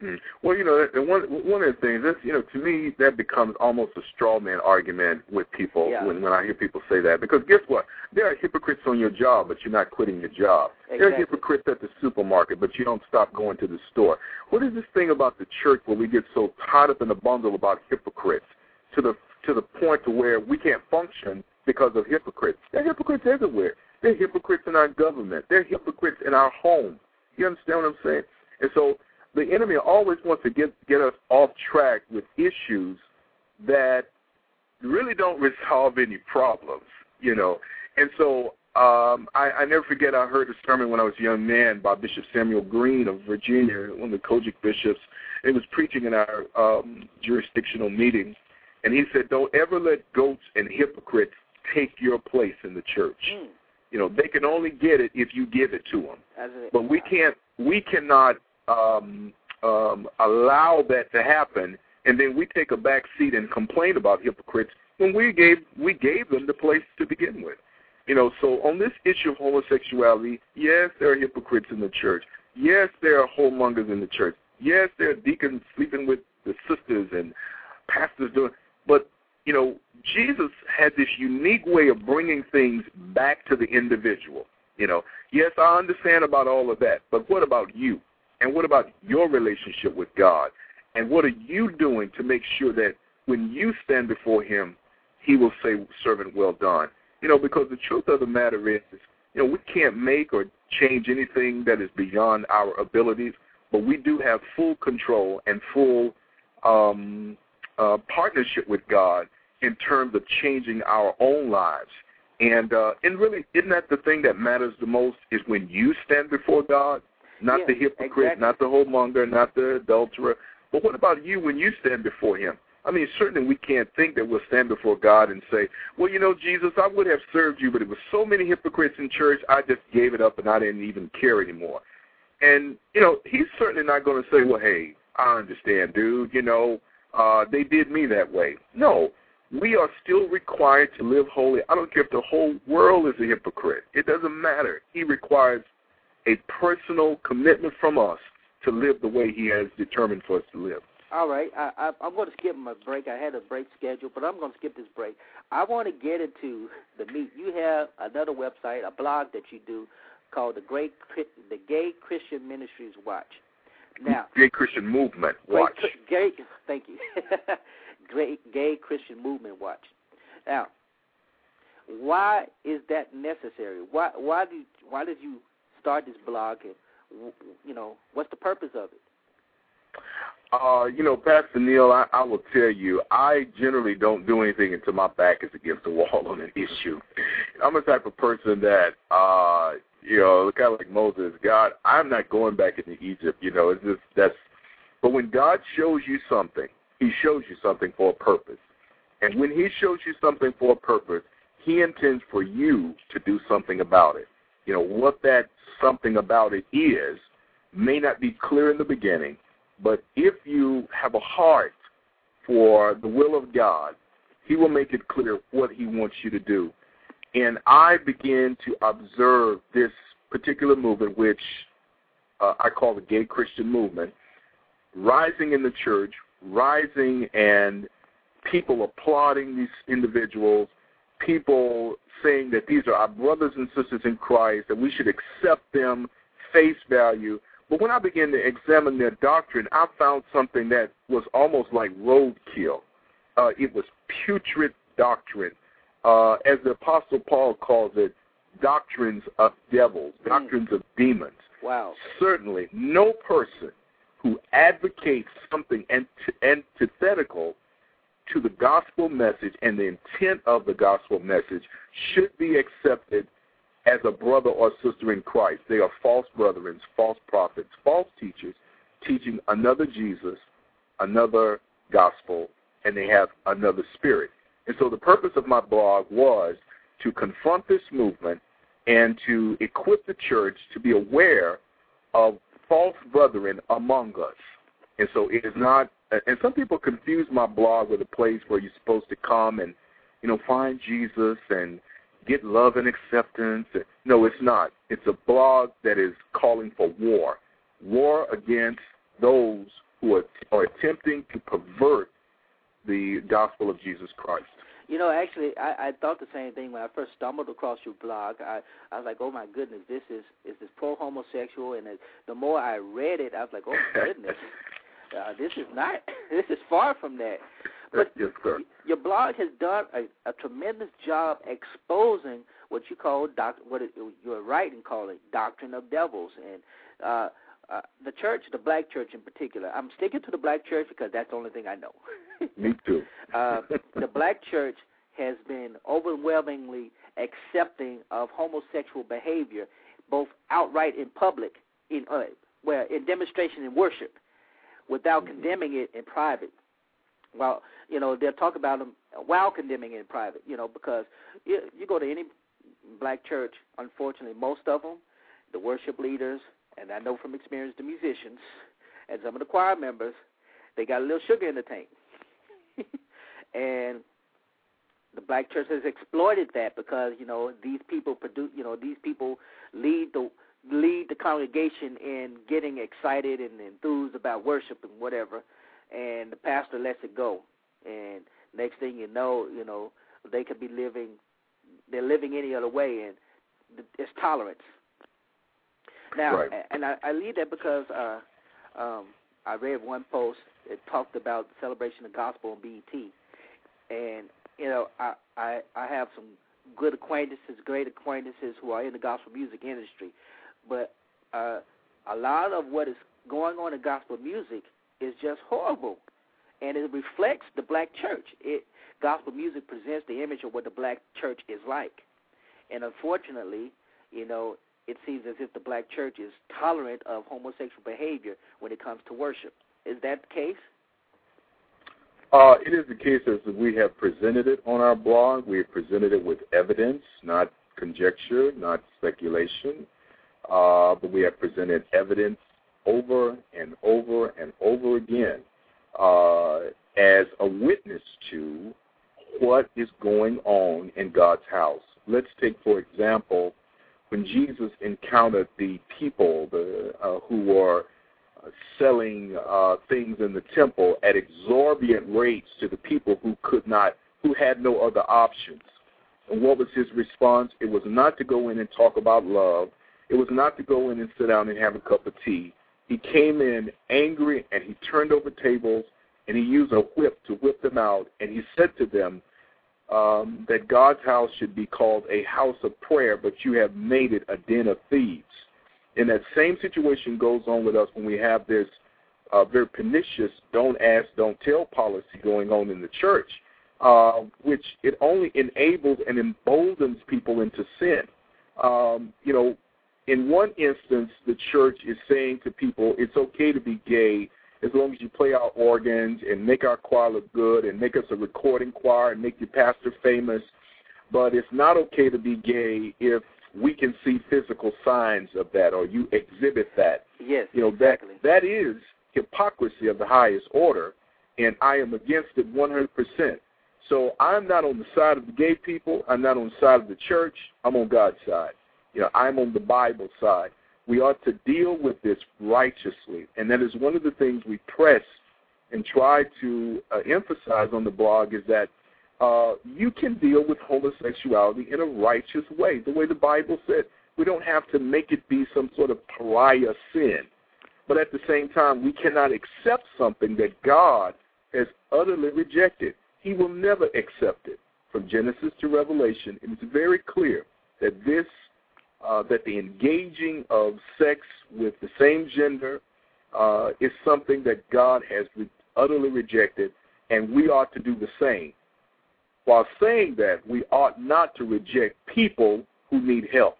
Speaker 4: Hmm. Well, you know, one one of the things that's you know to me that becomes almost a straw man argument with people
Speaker 2: Yeah.
Speaker 4: when when I hear people say that because guess what? There are hypocrites on your job, but you're not quitting your job. There are hypocrites at the supermarket, but you don't stop going to the store. What is this thing about the church where we get so tied up in a bundle about hypocrites to the to the point to where we can't function because of hypocrites? There are hypocrites everywhere. There are hypocrites in our government. There are hypocrites in our home. You understand what I'm saying? And so the enemy always wants to get get us off track with issues that really don't (laughs) resolve any problems, you know. And so um, I, I never forget I heard a sermon when I was a young man by Bishop Samuel Green of Virginia, one of the COGIC bishops. He was preaching in our um, jurisdictional meeting, and he said, "Don't ever let goats and hypocrites take your place in the church.
Speaker 2: Mm.
Speaker 4: You know, they can only get it if you give it to them." But we can't we cannot um, um, allow that to happen and then we take a back seat and complain about hypocrites when we gave we gave them the place to begin with. You know so on this issue of homosexuality yes there are hypocrites in the church. Yes there are whoremongers in the church. Yes there are deacons sleeping with the sisters and pastors doing but you know jesus had this unique way of bringing things back to the individual you know. Yes i understand about all of that but what about you and what about your relationship with God? And what are you doing to make sure that when you stand before Him, He will say, Servant, well done? You know, because the truth of the matter is, you know, we can't make or change anything that is beyond our abilities, but we do have full control and full um, uh, partnership with God in terms of changing our own lives. And uh, and really, isn't that the thing that matters the most? Is when you stand before God, not
Speaker 2: Yeah,
Speaker 4: the hypocrite,
Speaker 2: exactly.
Speaker 4: not the whoremonger, not the adulterer. But what about you when you stand before Him? I mean, certainly we can't think that we'll stand before God and say, "Well, you know, Jesus, I would have served you, but it was so many hypocrites in church, I just gave it up and I didn't even care anymore." And you know, He's certainly not going to say, "Well, hey, I understand, dude. You know, uh, they did me that way." No, we are still required to live holy. I don't care if the whole world is a hypocrite. It doesn't matter. He requires a personal commitment from us to live the way He has determined for us to live.
Speaker 2: All right, I, I, I'm going to skip my break. I had a break scheduled, but I'm going to skip this break. I want to get into the meat. You have another website, a blog that you do called the Great the Gay Christian Ministries Watch. Now,
Speaker 4: Gay Christian Movement Watch.
Speaker 2: Chri- Gay, thank you. (laughs) Great Gay Christian Movement Watch. Now, why is that necessary? Why why did why did you start this blog? And you know, what's the purpose of it?
Speaker 4: Uh, you know, Pastor Neal, I, I will tell you, I generally don't do anything until my back is against the wall on an (laughs) issue. I'm the type of person that, uh, you know, kind of like Moses, God, I'm not going back into Egypt. You know, it's just that's. But when God shows you something, He shows you something for a purpose, and when He shows you something for a purpose, He intends for you to do something about it. You know what that something about it is may not be clear in the beginning, but if you have a heart for the will of God, He will make it clear what He wants you to do. And I began to observe this particular movement, which uh, I call the gay Christian movement, rising in the church, rising and people applauding these individuals, people saying that these are our brothers and sisters in Christ, that we should accept them face value. But when I began to examine their doctrine, I found something that was almost like roadkill. Uh, it was putrid doctrine. Uh, as the Apostle Paul calls it, doctrines of devils, doctrines of demons.
Speaker 2: Wow.
Speaker 4: Certainly, no person who advocates something ant- antithetical to the gospel message and the intent of the gospel message should be accepted as a brother or sister in Christ. They are false brethren, false prophets, false teachers teaching another Jesus, another gospel, and they have another spirit. And so the purpose of my blog was to confront this movement and to equip the church to be aware of false brethren among us. And so it is not, and some people confuse my blog with a place where you're supposed to come and, you know, find Jesus and get love and acceptance. No, it's not. It's a blog that is calling for war. War against those who are, are attempting to pervert the gospel of Jesus Christ.
Speaker 2: You know, actually, I, I thought the same thing when I first stumbled across your blog. I, I was like, oh my goodness, this is is this pro homosexual, and it, the more I read it, I was like, oh my (laughs) goodness, uh, this is not, (laughs) this is far from that. But
Speaker 4: yes, sir.
Speaker 2: your blog has done a, a tremendous job exposing what you call doc, what it, you're right in calling doctrine of devils, and uh, uh, the church, the black church in particular. I'm sticking to the black church because that's the only thing I know. (laughs)
Speaker 4: Me too. (laughs)
Speaker 2: uh, the black church has been overwhelmingly accepting of homosexual behavior, both outright in public, in uh, where in demonstration and worship, without condemning it in private. Well, you know they'll talk about them while condemning it in private. You know because you, you go to any black church, unfortunately, most of them, the worship leaders, and I know from experience the musicians and some of the choir members, they got a little sugar in the tank. (laughs) and the black church has exploited that because you know these people produce you know these people lead the lead the congregation in getting excited and enthused about worship and whatever and the pastor lets it go. And next thing you know you know they could be living they're living any other way and it's tolerance. Now
Speaker 4: Right.
Speaker 2: and I, I leave that because uh um I read one post that talked about the celebration of gospel on BET and you know I I I have some good acquaintances, great acquaintances who are in the gospel music industry, but uh, a lot of what is going on in gospel music is just horrible, and it reflects the black church. It gospel music presents the image of what the black church is like, and unfortunately, you know, it seems as if the black church is tolerant of homosexual behavior when it comes to worship. Is that the case?
Speaker 4: Uh, it is the case as we have presented it on our blog. We have presented it with evidence, not conjecture, not speculation, uh, but we have presented evidence over and over and over again uh, as a witness to what is going on in God's house. Let's take, for example, when Jesus encountered the people the, uh, who were selling uh, things in the temple at exorbitant rates to the people who could not, who had no other options. And what was his response? It was not to go in and talk about love. It was not to go in and sit down and have a cup of tea. He came in angry and he turned over tables and he used a whip to whip them out. And he said to them um, that God's house should be called a house of prayer, but you have made it a den of thieves. And that same situation goes on with us when we have this uh, very pernicious don't ask, don't tell policy going on in the church, uh, which it only enables and emboldens people into sin. Um, you know, in one instance, the church is saying to people, it's okay to be gay as long as you play our organs and make our choir look good and make us a recording choir and make your pastor famous. But it's not okay to be gay if we can see physical signs of that or you exhibit that.
Speaker 2: Yes,
Speaker 4: you know
Speaker 2: exactly.
Speaker 4: that that is hypocrisy of the highest order, and I am against it 100%. So I'm not on the side of the gay people. I'm not on the side of the church. I'm on God's side. You know, I'm on the Bible side. We ought to deal with this righteously, and that is one of the things we press and try to uh, emphasize on the blog is that uh, you can deal with homosexuality in a righteous way, the way the Bible said. We don't have to make it be some sort of pariah sin. But at the same time, we cannot accept something that God has utterly rejected. He will never accept it. From Genesis to Revelation, it is very clear that this, uh, that the engaging of sex with the same gender uh, is something that God has re- utterly rejected, and we ought to do the same. While saying that, we ought not to reject people who need help.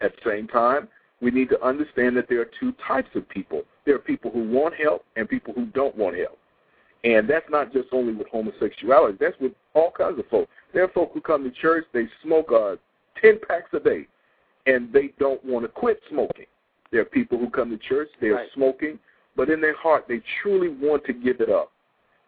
Speaker 4: At the same time, we need to understand that there are two types of people. There are people who want help and people who don't want help. And that's not just only with homosexuality. That's with all kinds of folks. There are folk who come to church, they smoke uh, 10 packs a day, and they don't want to quit smoking. There are people who come to church, they are
Speaker 2: Right.
Speaker 4: smoking, but in their heart, they truly want to give it up.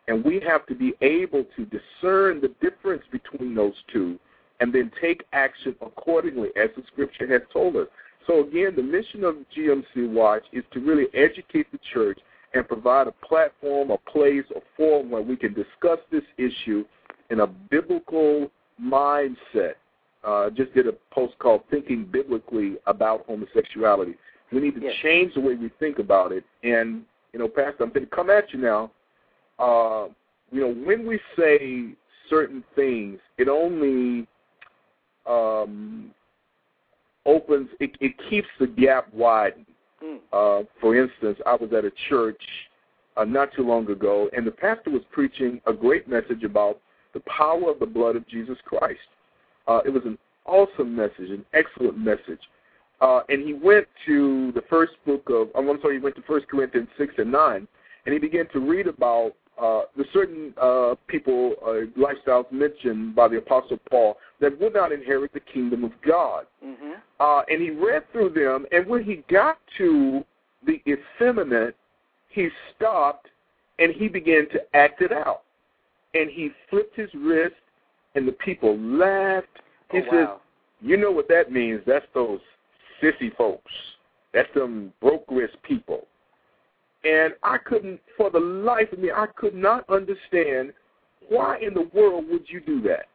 Speaker 4: And we have to be able to discern the difference between those two and then take action accordingly as the scripture has told us. So again, the mission of GCM Watch is to really educate the church and provide a platform, a place, a forum where we can discuss this issue in a biblical mindset. Uh, just did a post called Thinking Biblically About Homosexuality. We need to
Speaker 2: Yes.
Speaker 4: change the way we think about it. And, you know, Pastor, I'm going to come at you now uh, you know, when we say certain things, it only um, opens, it, it keeps the gap widened.
Speaker 2: Mm.
Speaker 4: Uh, for instance, I was at a church uh, not too long ago, and the pastor was preaching a great message about the power of the blood of Jesus Christ. Uh, it was an awesome message, an excellent message. Uh, and he went to the first book of, I'm sorry, he went to First Corinthians 6 and 9, and he began to read about uh, the certain uh, people, uh, lifestyles mentioned by the Apostle Paul that would not inherit the kingdom of God.
Speaker 2: hmm
Speaker 4: Uh, and he read through them, and when he got to the effeminate, he stopped and he began to act it out. And he flipped his wrist, and the people laughed. Oh, he
Speaker 2: Oh,
Speaker 4: says,
Speaker 2: wow.
Speaker 4: You know what that means? That's those sissy folks. That's them broke wrist people. And I couldn't, for the life of me, I could not understand why in the world would you do that?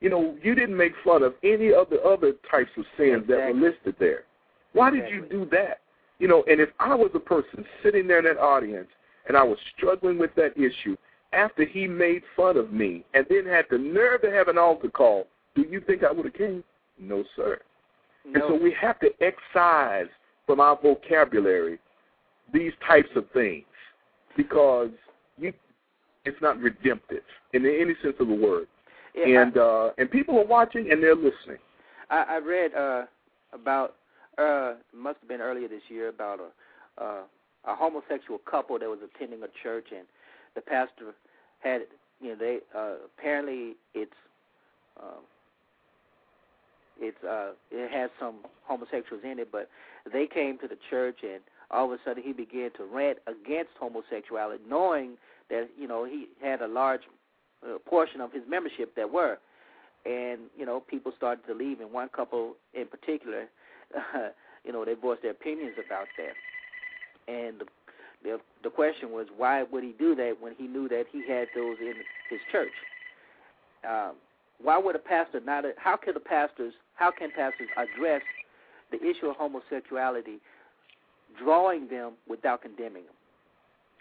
Speaker 4: You know, you didn't make fun of any of the other types of sins that
Speaker 2: Exactly.
Speaker 4: were listed there. Why did you do that? You know, and if I was a person sitting there in that audience and I was struggling with that issue after he made fun of me and then had the nerve to have an altar call, do you think I would have came? No, sir. And so we have to excise from our vocabulary these types of things because you it's not redemptive in any sense of the word.
Speaker 2: Yeah,
Speaker 4: and uh, and people are watching and they're listening.
Speaker 2: I, I read uh, about uh, must have been earlier this year about a uh, a homosexual couple that was attending a church and the pastor had you know they uh, apparently it's um, it's uh, it has some homosexuals in it, but they came to the church and all of a sudden he began to rant against homosexuality, knowing that you know he had a large uh, portion of his membership that were, and you know people started to leave, and one couple in particular, uh, (laughs) you know, they voiced their opinions about that, and the, the the question was why would he do that when he knew that he had those in his church? Um, why would a pastor not? How can the pastors? How can pastors address the issue of homosexuality, drawing them without condemning them?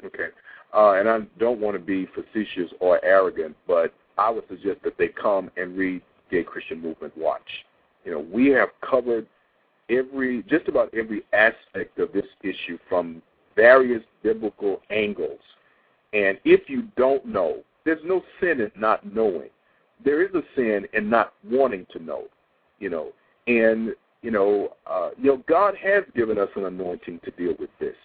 Speaker 4: Okay. Uh, and I don't want to be facetious or arrogant, but I would suggest that they come and read Gay Christian Movement Watch. You know, we have covered every, just about every aspect of this issue from various biblical angles. And if you don't know, there's no sin in not knowing. There is a sin in not wanting to know, you know. And, you know, uh, you know, God has given us an anointing to deal with this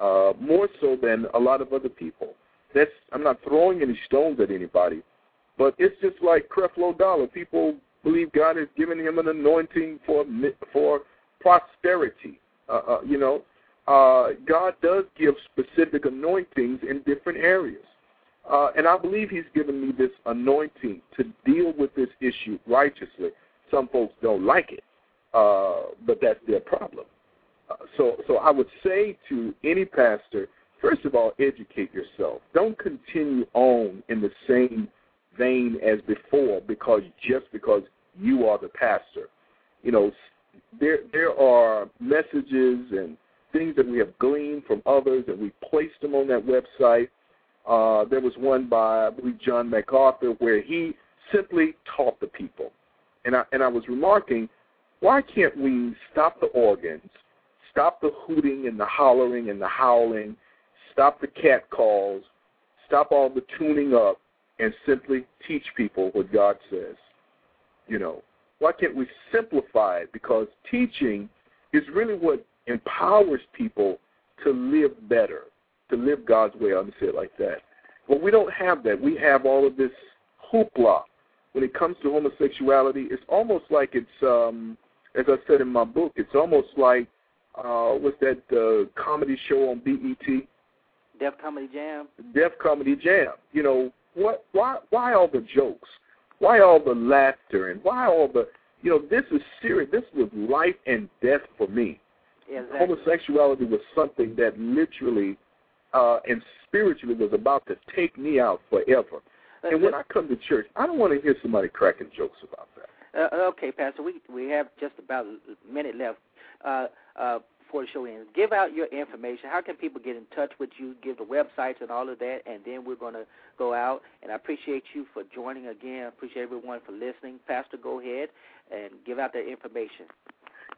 Speaker 4: uh, more so than a lot of other people. That's I'm not throwing any stones at anybody, but it's just like Creflo Dollar. People believe God has given him an anointing for for prosperity. Uh, uh, you know, uh, God does give specific anointings in different areas. Uh, and I believe He's given me this anointing to deal with this issue righteously. Some folks don't like it, uh, but that's their problem so, so I would say to any pastor, first of all, educate yourself. Don't continue on in the same vein as before because just because you are the pastor. You know, there there are messages and things that we have gleaned from others, and we placed them on that website. Uh, there was one by I believe John MacArthur where he simply taught the people, and I and I was remarking, why can't we stop the organs? Stop the hooting and the hollering and the howling. Stop the cat calls. Stop all the tuning up and simply teach people what God says. You know, why can't we simplify it? Because teaching is really what empowers people to live better, to live God's way. I'm going to say it like that. But we don't have that. We have all of this hoopla. When it comes to homosexuality, it's almost like it's, um, as I said in my book, it's almost like uh, what's that uh, comedy show on BET?
Speaker 2: Def Comedy Jam.
Speaker 4: Def Comedy Jam. You know what? Why? Why all the jokes? Why all the laughter? And why all the? You know, this is serious. This was life and death for me.
Speaker 2: Exactly.
Speaker 4: Homosexuality was something that literally uh, and spiritually was about to take me out forever. And when I come to church, I don't want to hear somebody cracking jokes about that.
Speaker 2: Uh, okay, Pastor, we we have just about a minute left. Uh, uh, before the show ends. Give out your information. How can people get in touch with you? Give the websites and all of that, and then we're going to go out. And I appreciate you for joining again. I appreciate everyone for listening. Pastor, go ahead and give out that information.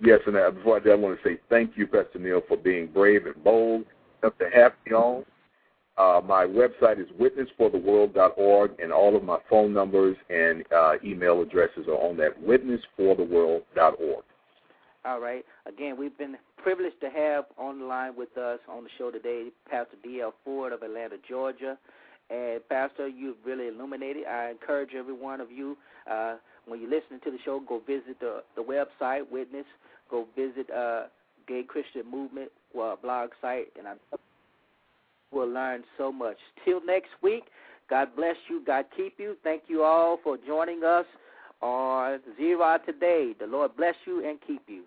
Speaker 4: Yes, and before I do, I want to say thank you, Pastor Neal, for being brave and bold enough to have me on. Uh, my website is witnessfortheworld.org, and all of my phone numbers and uh, email addresses are on that witnessfortheworld.org.
Speaker 2: All right. Again, we've been privileged to have on the line with us on the show today Pastor D.L. Foster of Atlanta, Georgia. And Pastor, you've really illuminated. I encourage every one of you, uh, when you're listening to the show, go visit the, the website, Witness. Go visit uh, Gay Christian Movement uh, blog site, and I will learn so much. Till next week, God bless you. God keep you. Thank you all for joining us on Zero today. The Lord bless you and keep you.